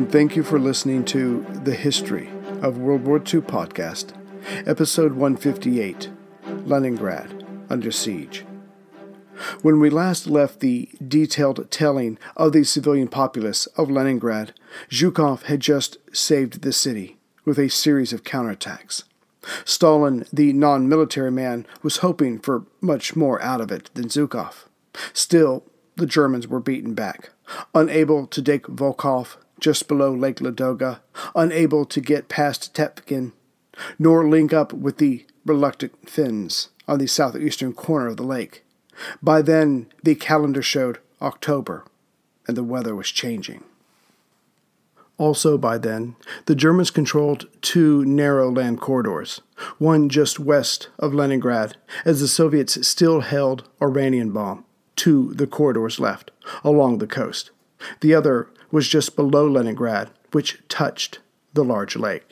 and thank you for listening to The History of World War II podcast, episode 158 Leningrad Under Siege. When we last left the detailed telling of the civilian populace of Leningrad, Zhukov had just saved the city with a series of counterattacks. Stalin, the non military man, was hoping for much more out of it than Zhukov. Still, the Germans were beaten back, unable to take Volkhov just below Lake Ladoga, unable to get past Tepkin, nor link up with the reluctant Finns on the southeastern corner of the lake. By then, the calendar showed October, and the weather was changing. Also, by then, the Germans controlled two narrow land corridors, one just west of Leningrad, as the Soviets still held Oranienbaum, to the corridors left, along the coast. The other was just below Leningrad, which touched the large lake.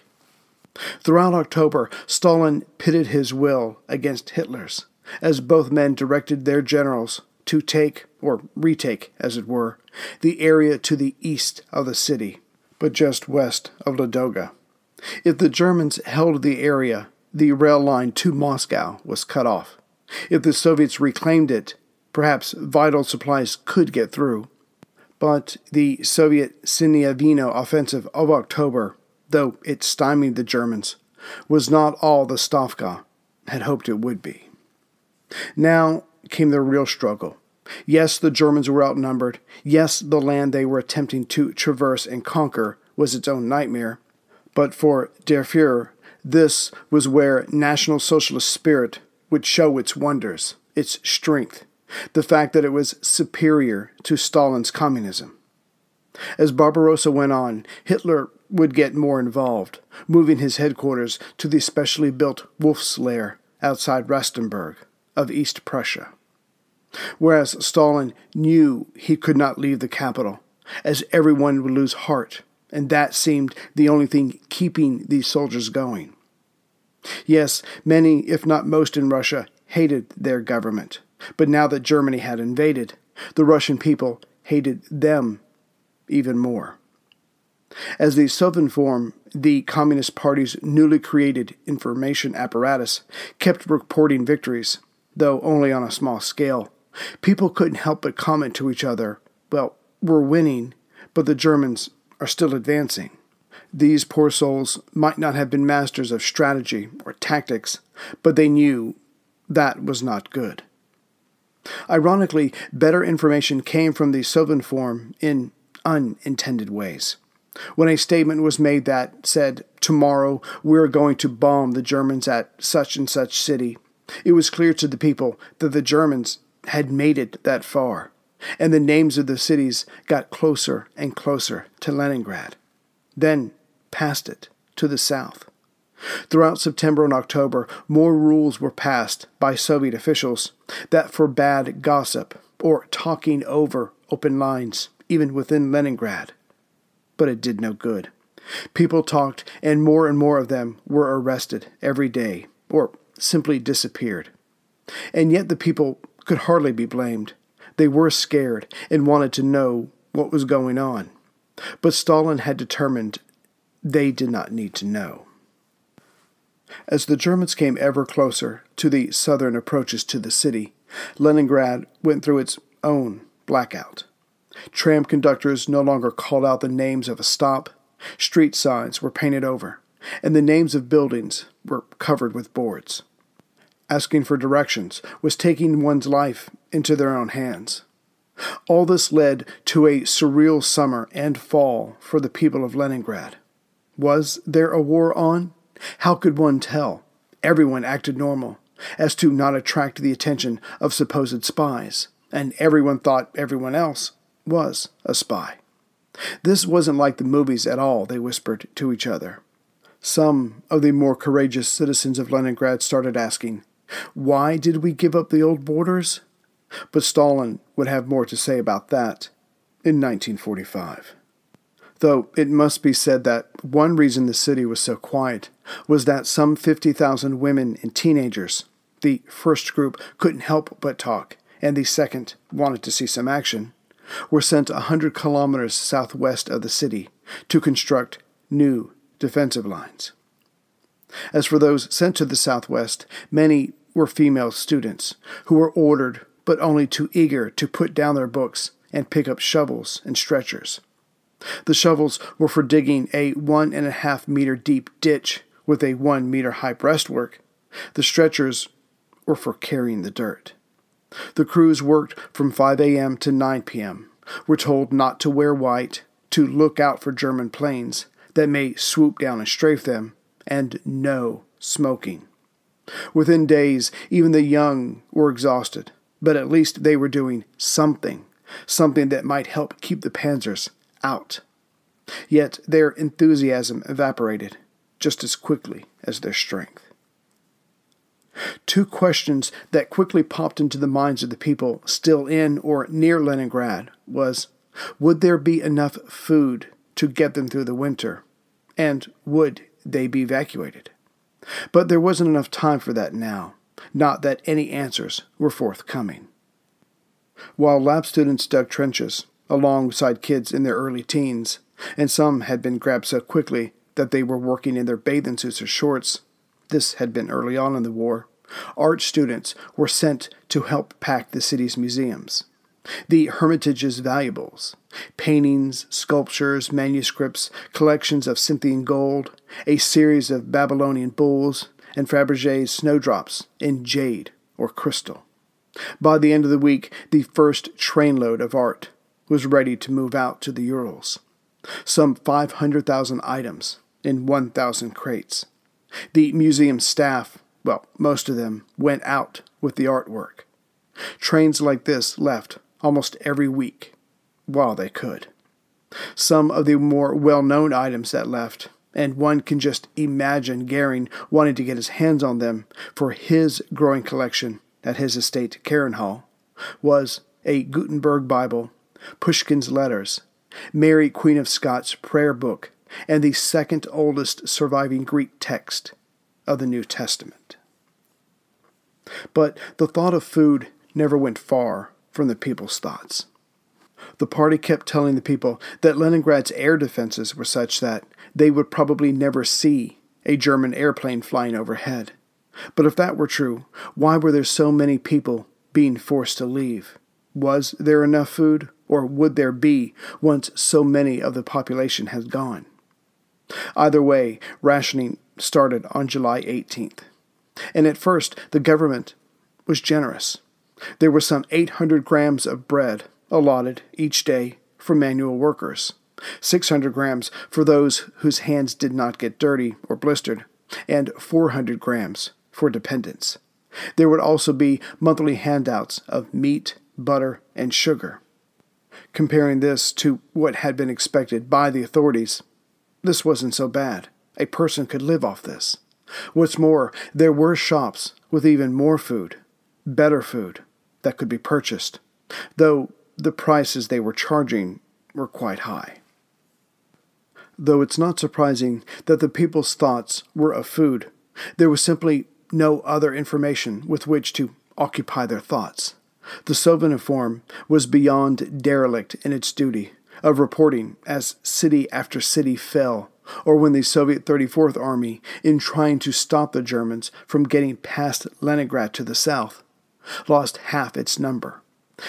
Throughout October, Stalin pitted his will against Hitler's, as both men directed their generals to take, or retake, as it were, the area to the east of the city, but just west of Ladoga. If the Germans held the area, the rail line to Moscow was cut off. If the Soviets reclaimed it, perhaps vital supplies could get through. But the Soviet Sinyavino offensive of October, though it stymied the Germans, was not all the Stavka had hoped it would be. Now came the real struggle. Yes, the Germans were outnumbered. Yes, the land they were attempting to traverse and conquer was its own nightmare. But for Der Fuhrer, this was where National Socialist spirit would show its wonders, its strength, the fact that it was superior to Stalin's communism. As Barbarossa went on, Hitler would get more involved, moving his headquarters to the specially built Wolf's Lair outside Rastenburg of East Prussia. Whereas Stalin knew he could not leave the capital, as everyone would lose heart, and that seemed the only thing keeping these soldiers going. Yes, many, if not most in Russia, hated their government, but now that Germany had invaded, the Russian people hated them even more. As the Sovinform, the Communist Party's newly created information apparatus, kept reporting victories, though only on a small scale. People couldn't help but comment to each other, well, we're winning, but the Germans are still advancing. These poor souls might not have been masters of strategy or tactics, but they knew that was not good. Ironically, better information came from the Sovinform in unintended ways. When a statement was made that said, Tomorrow we're going to bomb the Germans at such and such city, it was clear to the people that the Germans had made it that far, and the names of the cities got closer and closer to Leningrad, then past it to the south. Throughout September and October, more rules were passed by Soviet officials that forbade gossip or talking over open lines, even within Leningrad. But it did no good. People talked, and more and more of them were arrested every day, or simply disappeared. And yet the people could hardly be blamed. They were scared and wanted to know what was going on. But Stalin had determined they did not need to know. As the Germans came ever closer to the southern approaches to the city, Leningrad went through its own blackout. Tram conductors no longer called out the names of a stop, street signs were painted over, and the names of buildings were covered with boards. Asking for directions was taking one's life into their own hands. All this led to a surreal summer and fall for the people of Leningrad. Was there a war on? How could one tell? Everyone acted normal, as to not attract the attention of supposed spies, and everyone thought everyone else was a spy. This wasn't like the movies at all, they whispered to each other. Some of the more courageous citizens of Leningrad started asking, Why did we give up the old borders? But Stalin would have more to say about that in 1945. Though it must be said that one reason the city was so quiet was that some 50,000 women and teenagers, the first group, couldn't help but talk, and the second wanted to see some action, were sent a hundred kilometers southwest of the city to construct new defensive lines. As for those sent to the southwest, many were female students who were ordered but only too eager to put down their books and pick up shovels and stretchers. The shovels were for digging a one and a half meter deep ditch with a one meter high breastwork. The stretchers were for carrying the dirt. The crews worked from 5 a.m. to 9 p.m., were told not to wear white, to look out for German planes that may swoop down and strafe them, and no smoking. Within days, even the young were exhausted, but at least they were doing something, something that might help keep the panzers out. Yet their enthusiasm evaporated just as quickly as their strength. Two questions that quickly popped into the minds of the people still in or near Leningrad was would there be enough food to get them through the winter and would they be evacuated? But there wasn't enough time for that now, not that any answers were forthcoming. While lab students dug trenches alongside kids in their early teens, and some had been grabbed so quickly that they were working in their bathing suits or shorts, this had been early on in the war, art students were sent to help pack the city's museums. The Hermitage's valuables paintings, sculptures, manuscripts, collections of Scythian gold, a series of Babylonian bulls, and Fabergé's snowdrops in jade or crystal. By the end of the week, the first trainload of art was ready to move out to the Urals. Some 500,000 items in 1,000 crates. The museum staff, well, most of them, went out with the artwork. Trains like this left almost every week while they could. Some of the more well known items that left, and one can just imagine Goering wanting to get his hands on them for his growing collection at his estate, Hall, was a Gutenberg Bible, Pushkin's letters, Mary Queen of Scots prayer book, and the second oldest surviving Greek text of the New Testament. But the thought of food never went far from the people's thoughts. The party kept telling the people that Leningrad's air defenses were such that they would probably never see a German airplane flying overhead. But if that were true, why were there so many people being forced to leave? Was there enough food, or would there be once so many of the population had gone? Either way, rationing started on July 18th. And at first, the government was generous. There were some 800 grams of bread allotted each day for manual workers, 600 grams for those whose hands did not get dirty or blistered, and 400 grams for dependents. There would also be monthly handouts of meat, butter, and sugar. Comparing this to what had been expected by the authorities, this wasn't so bad. A person could live off this. What's more, there were shops with even more food, better food, that could be purchased, though the prices they were charging were quite high. Though it's not surprising that the people's thoughts were of food, there was simply no other information with which to occupy their thoughts. The Sovinform was beyond derelict in its duty of reporting as city after city fell, or when the Soviet 34th Army, in trying to stop the Germans from getting past Leningrad to the south, lost half its number.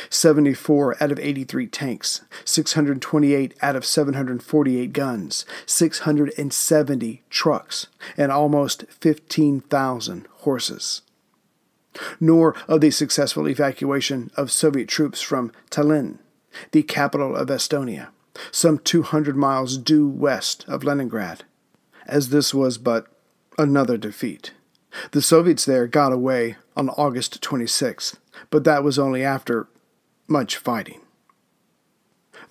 74 out of 83 tanks, 628 out of 748 guns, 670 trucks, and almost 15,000 horses. Nor of the successful evacuation of Soviet troops from Tallinn, the capital of Estonia, some 200 miles due west of Leningrad, as this was but another defeat. The Soviets there got away on August 26th, but that was only after much fighting.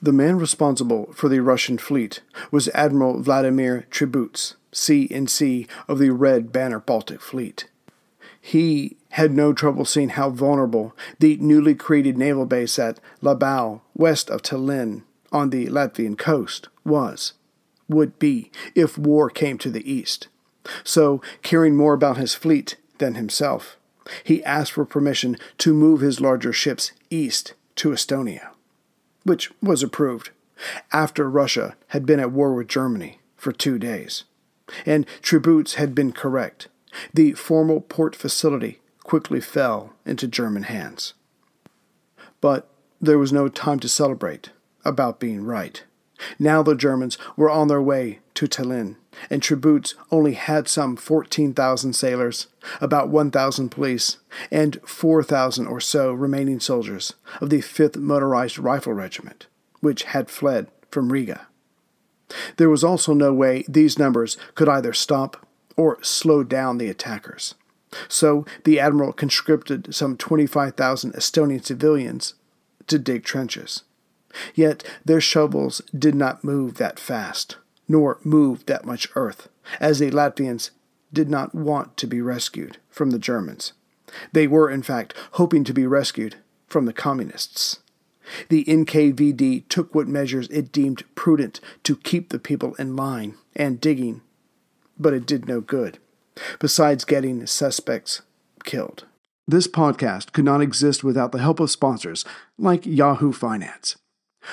The man responsible for the Russian fleet was Admiral Vladimir Tributs, C&C of the Red Banner Baltic Fleet. He had no trouble seeing how vulnerable the newly created naval base at Libau, west of Tallinn, on the Latvian coast, was, would be, if war came to the east. So, caring more about his fleet than himself, he asked for permission to move his larger ships east to Estonia. which was approved after Russia had been at war with Germany for two days. And Tributs had been correct. The formal port facility quickly fell into German hands. But there was no time to celebrate about being right. Now the Germans were on their way to Tallinn, and Tributs only had some 14,000 sailors, about 1,000 police, and 4,000 or so remaining soldiers of the 5th Motorized Rifle Regiment, which had fled from Riga. There was also no way these numbers could either stop or slow down the attackers. So the admiral conscripted some 25,000 Estonian civilians to dig trenches. Yet their shovels did not move that fast, nor move that much earth, as the Latvians did not want to be rescued from the Germans. They were, in fact, hoping to be rescued from the Communists. The NKVD took what measures it deemed prudent to keep the people in line and digging, but it did no good, besides getting suspects killed. This podcast could not exist without the help of sponsors like Yahoo Finance.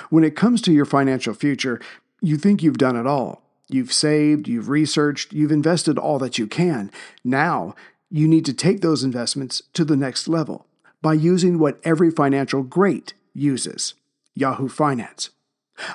When it comes to your financial future, you think you've done it all. You've saved, you've researched, you've invested all that you can. Now, you need to take those investments to the next level by using what every financial great uses Yahoo Finance.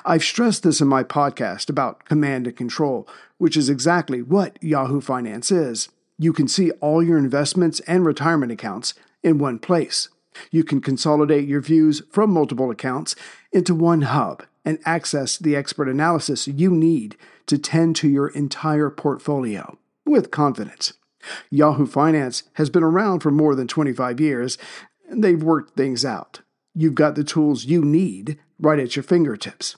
I've stressed this in my podcast about command and control, which is exactly what Yahoo Finance is. You can see all your investments and retirement accounts in one place. You can consolidate your views from multiple accounts into one hub and access the expert analysis you need to tend to your entire portfolio with confidence. Yahoo Finance has been around for more than 25 years, and they've worked things out. You've got the tools you need right at your fingertips.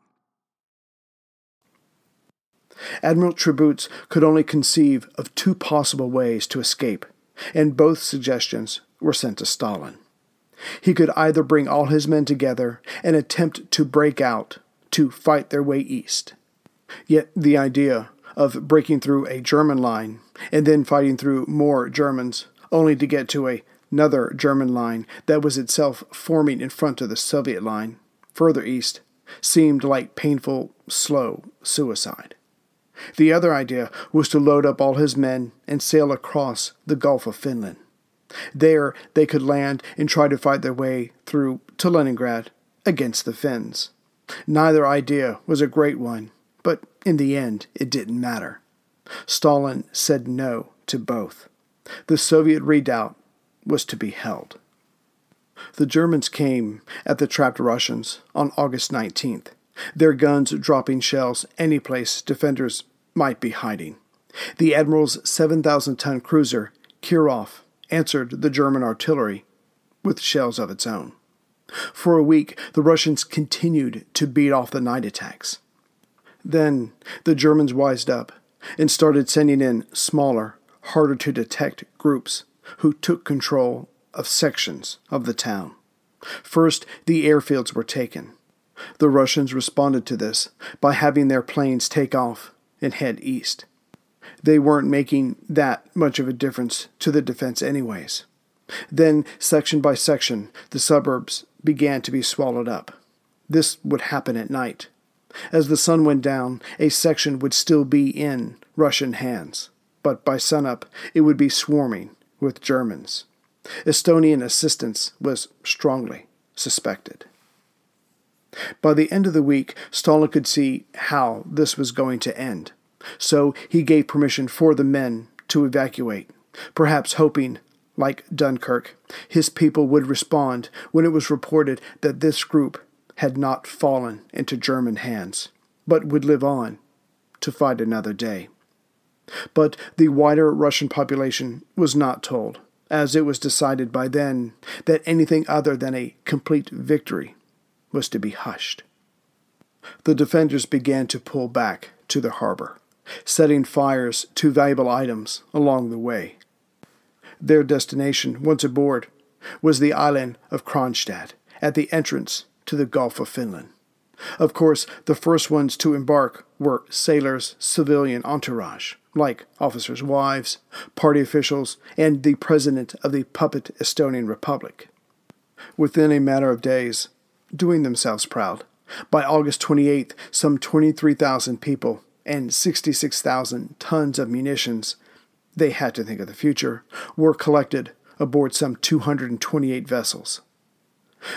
Admiral Tributs could only conceive of two possible ways to escape, and both suggestions were sent to Stalin. He could either bring all his men together and attempt to break out to fight their way east. Yet the idea of breaking through a German line and then fighting through more Germans only to get to a, another German line that was itself forming in front of the Soviet line further east seemed like painful, slow suicide. The other idea was to load up all his men and sail across the Gulf of Finland. There they could land and try to fight their way through to Leningrad against the Finns. Neither idea was a great one, but in the end it didn't matter. Stalin said no to both. The Soviet redoubt was to be held. The Germans came at the trapped Russians on August 19th, their guns dropping shells any place defenders might be hiding. The Admiral's 7,000 ton cruiser, Kirov, answered the German artillery with shells of its own. For a week, the Russians continued to beat off the night attacks. Then the Germans wised up and started sending in smaller, harder to detect groups who took control of sections of the town. First, the airfields were taken. The Russians responded to this by having their planes take off and head east. They weren't making that much of a difference to the defense, anyways. Then, section by section, the suburbs began to be swallowed up. This would happen at night. As the sun went down, a section would still be in Russian hands, but by sunup it would be swarming with Germans. Estonian assistance was strongly suspected. By the end of the week, Stalin could see how this was going to end, so he gave permission for the men to evacuate, perhaps hoping, like Dunkirk, his people would respond when it was reported that this group had not fallen into German hands, but would live on to fight another day. But the wider Russian population was not told, as it was decided by then that anything other than a complete victory was to be hushed. the defenders began to pull back to the harbor, setting fires to valuable items along the way. Their destination, once aboard, was the island of Kronstadt at the entrance to the Gulf of Finland. Of course, the first ones to embark were sailors' civilian entourage, like officers' wives, party officials, and the president of the puppet Estonian Republic. Within a matter of days, doing themselves proud, by August 28th, some 23,000 people and 66,000 tons of munitions they had to think of the future were collected aboard some 228 vessels.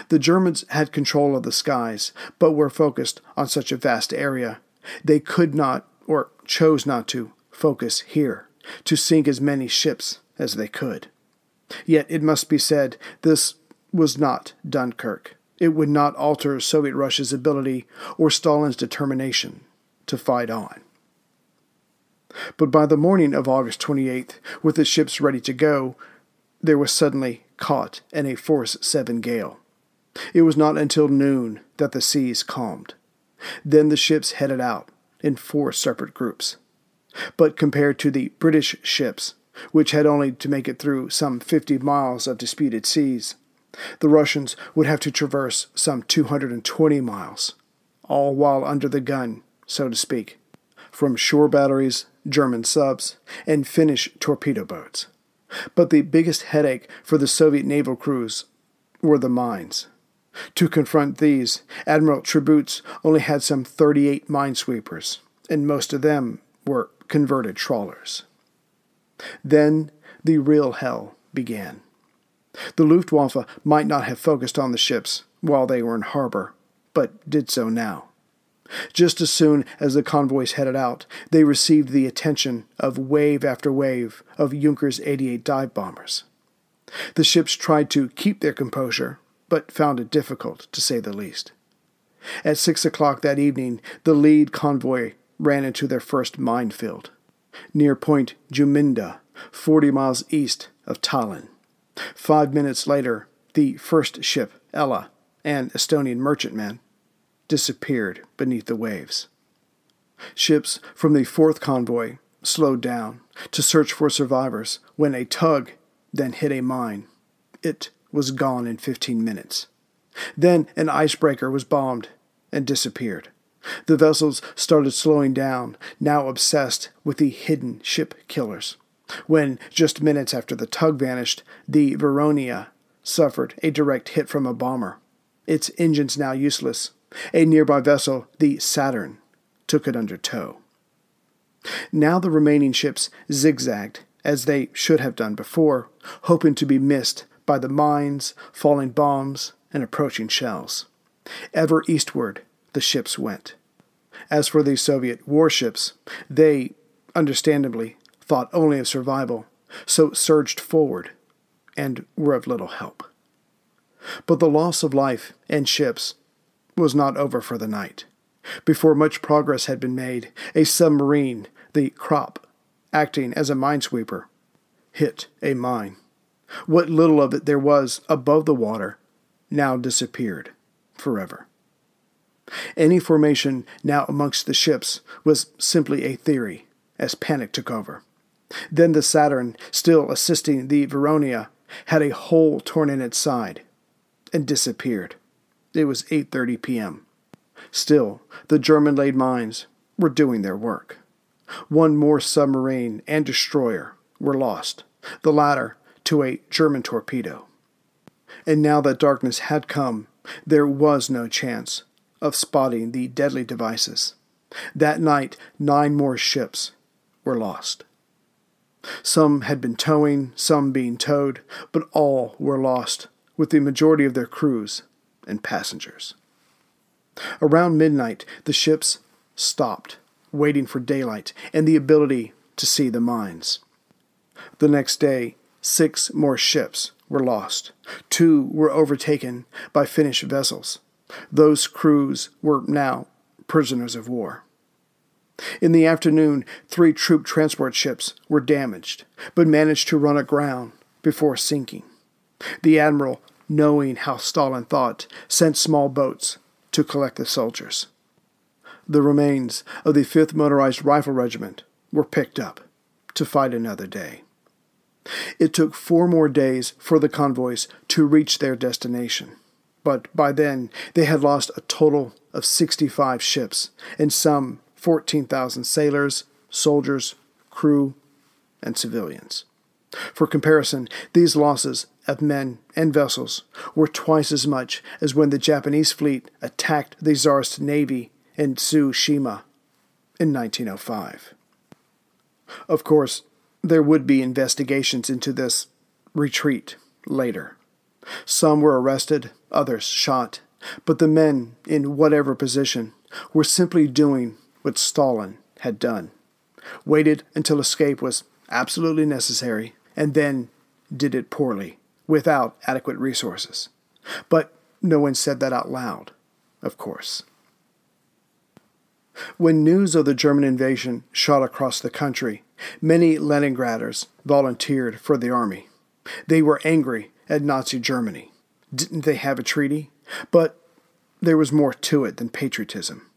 The Germans had control of the skies, but were focused on such a vast area. They could not, or chose not to, focus here, to sink as many ships as they could. Yet it must be said, this was not Dunkirk. It would not alter Soviet Russia's ability or Stalin's determination to fight on. But by the morning of August 28th, with the ships ready to go, there was suddenly caught in a force 7 gale. It was not until noon that the seas calmed. Then the ships headed out in four separate groups. But compared to the British ships, which had only to make it through some 50 miles of disputed seas, the Russians would have to traverse some 220 miles, all while under the gun, so to speak, from shore batteries, German subs, and Finnish torpedo boats. But the biggest headache for the Soviet naval crews were the mines. To confront these, Admiral Tributs only had some 38 minesweepers, and most of them were converted trawlers. Then the real hell began. The Luftwaffe might not have focused on the ships while they were in harbor, but did so now. Just as soon as the convoys headed out, they received the attention of wave after wave of Junkers 88 dive bombers. The ships tried to keep their composure, but found it difficult, to say the least. At six o'clock that evening, the lead convoy ran into their first minefield, near Point Juminda, 40 miles east of Tallinn. Five minutes later, the first ship, Ella, an Estonian merchantman, disappeared beneath the waves. Ships from the fourth convoy slowed down to search for survivors when a tug then hit a mine. It was gone in 15 minutes. Then an icebreaker was bombed and disappeared. The vessels started slowing down, now obsessed with the hidden ship killers when, just minutes after the tug vanished, the Vironia suffered a direct hit from a bomber. Its engines now useless. A nearby vessel, the Saturn, took it under tow. Now the remaining ships zigzagged, as they should have done before, hoping to be missed by the mines, falling bombs, and approaching shells. Ever eastward the ships went. As for the Soviet warships, they, understandably, thought only of survival, so surged forward and were of little help. But the loss of life and ships was not over for the night. Before much progress had been made, a submarine, the Krupp, acting as a minesweeper, hit a mine. What little of it there was above the water now disappeared forever. Any formation now amongst the ships was simply a theory as panic took over. Then the Saturn, still assisting the Vironia, had a hole torn in its side and disappeared. It was 8:30 p.m. Still, the German-laid mines were doing their work. One more submarine and destroyer were lost, the latter to a German torpedo. And now that darkness had come, there was no chance of spotting the deadly devices. That night, nine more ships were lost. Some had been towing, some being towed, but all were lost, with the majority of their crews and passengers. Around midnight, the ships stopped, waiting for daylight and the ability to see the mines. The next day, six more ships were lost. Two were overtaken by Finnish vessels. Those crews were now prisoners of war. In the afternoon, three troop transport ships were damaged, but managed to run aground before sinking. The admiral, knowing how Stalin thought, sent small boats to collect the soldiers. the remains of the 5th Motorized Rifle Regiment were picked up to fight another day. It took four more days for the convoys to reach their destination, but by then they had lost a total of 65 ships and some 14,000 sailors, soldiers, crew, and civilians. For comparison, these losses of men and vessels were twice as much as when the Japanese fleet attacked the Tsarist navy in Tsushima in 1905. Of course, there would be investigations into this retreat later. Some were arrested, others shot, but the men, in whatever position, were simply doing what Stalin had done waited until escape was absolutely necessary, and then did it poorly, without adequate resources. But no one said that out loud, of course. When news of the German invasion shot across the country, many Leningraders volunteered for the army. They were angry at Nazi Germany. Didn't they have a treaty? But there was more to it than patriotism.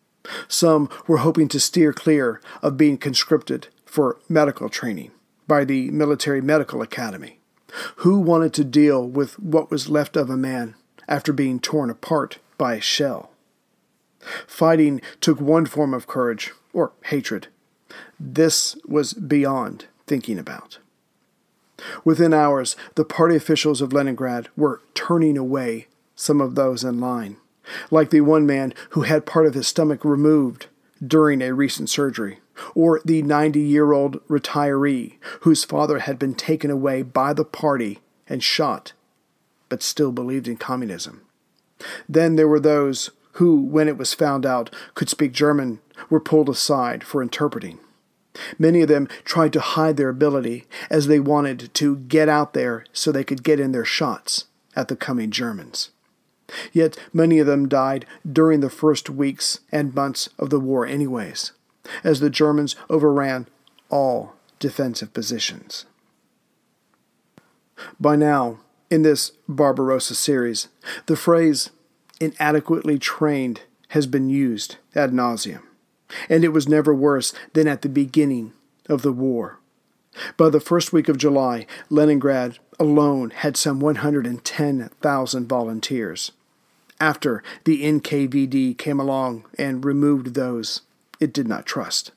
Some were hoping to steer clear of being conscripted for medical training by the Military Medical Academy. Who wanted to deal with what was left of a man after being torn apart by a shell? Fighting took one form of courage, or hatred. This was beyond thinking about. Within hours, the party officials of Leningrad were turning away some of those in line, like the one man who had part of his stomach removed during a recent surgery, or the 90 year old retiree whose father had been taken away by the party and shot, but still believed in communism. Then there were those who, when it was found out, could speak German, were pulled aside for interpreting. Many of them tried to hide their ability as they wanted to get out there so they could get in their shots at the coming Germans. Yet many of them died during the first weeks and months of the war, anyways, as the Germans overran all defensive positions. By now, in this Barbarossa series, the phrase inadequately trained has been used ad nauseum, and it was never worse than at the beginning of the war. By the first week of July, Leningrad alone had some 110,000 volunteers. After the NKVD came along and removed those it did not trust.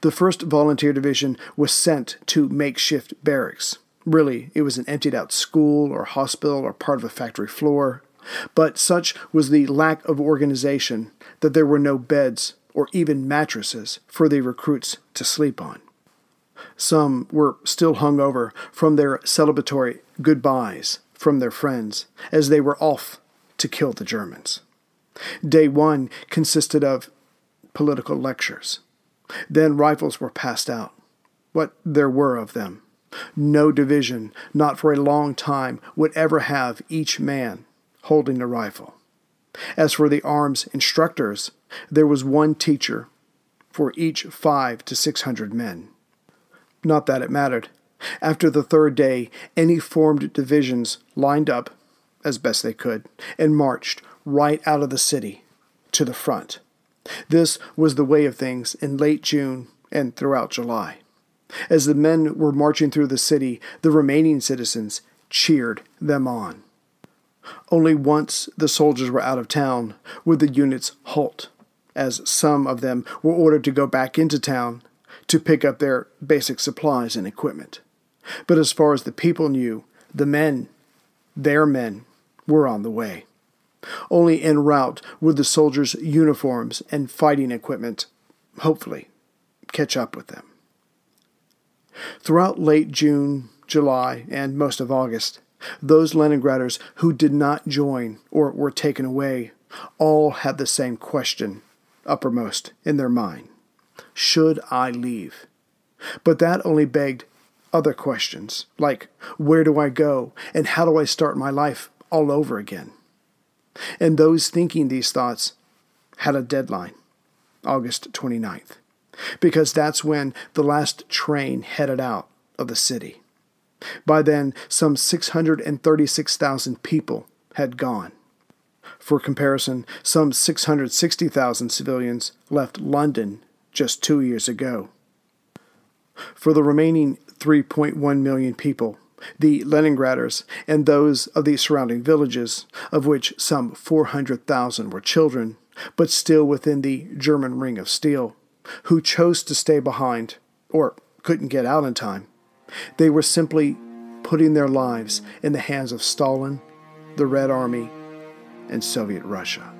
The 1st Volunteer Division was sent to makeshift barracks. Really, it was an emptied out school or hospital or part of a factory floor. But such was the lack of organization that there were no beds or even mattresses for the recruits to sleep on. Some were still hung over from their celebratory goodbyes from their friends as they were off to kill the Germans. Day one consisted of political lectures. Then rifles were passed out. What there were of them. No division, not for a long time, would ever have each man holding a rifle. As for the arms instructors, there was one teacher for each five to six hundred men. Not that it mattered. After the third day, any formed divisions lined up, as best they could, and marched right out of the city to the front. This was the way of things in late June and throughout July. As the men were marching through the city, the remaining citizens cheered them on. Only once the soldiers were out of town would the units halt, as some of them were ordered to go back into town to pick up their basic supplies and equipment. But as far as the people knew, the men, their men, were on the way. Only en route would the soldiers' uniforms and fighting equipment, hopefully, catch up with them. Throughout late June, July, and most of August, those Leningraders who did not join or were taken away all had the same question uppermost in their mind Should I leave? But that only begged other questions, like where do I go and how do I start my life all over again? And those thinking these thoughts had a deadline, August 29th, because that's when the last train headed out of the city. By then, some 636,000 people had gone. For comparison, some 660,000 civilians left London just two years ago. For the remaining 3.1 million people, the Leningraders and those of the surrounding villages, of which some 400,000 were children, but still within the German ring of steel, who chose to stay behind or couldn't get out in time. They were simply putting their lives in the hands of Stalin, the Red Army, and Soviet Russia.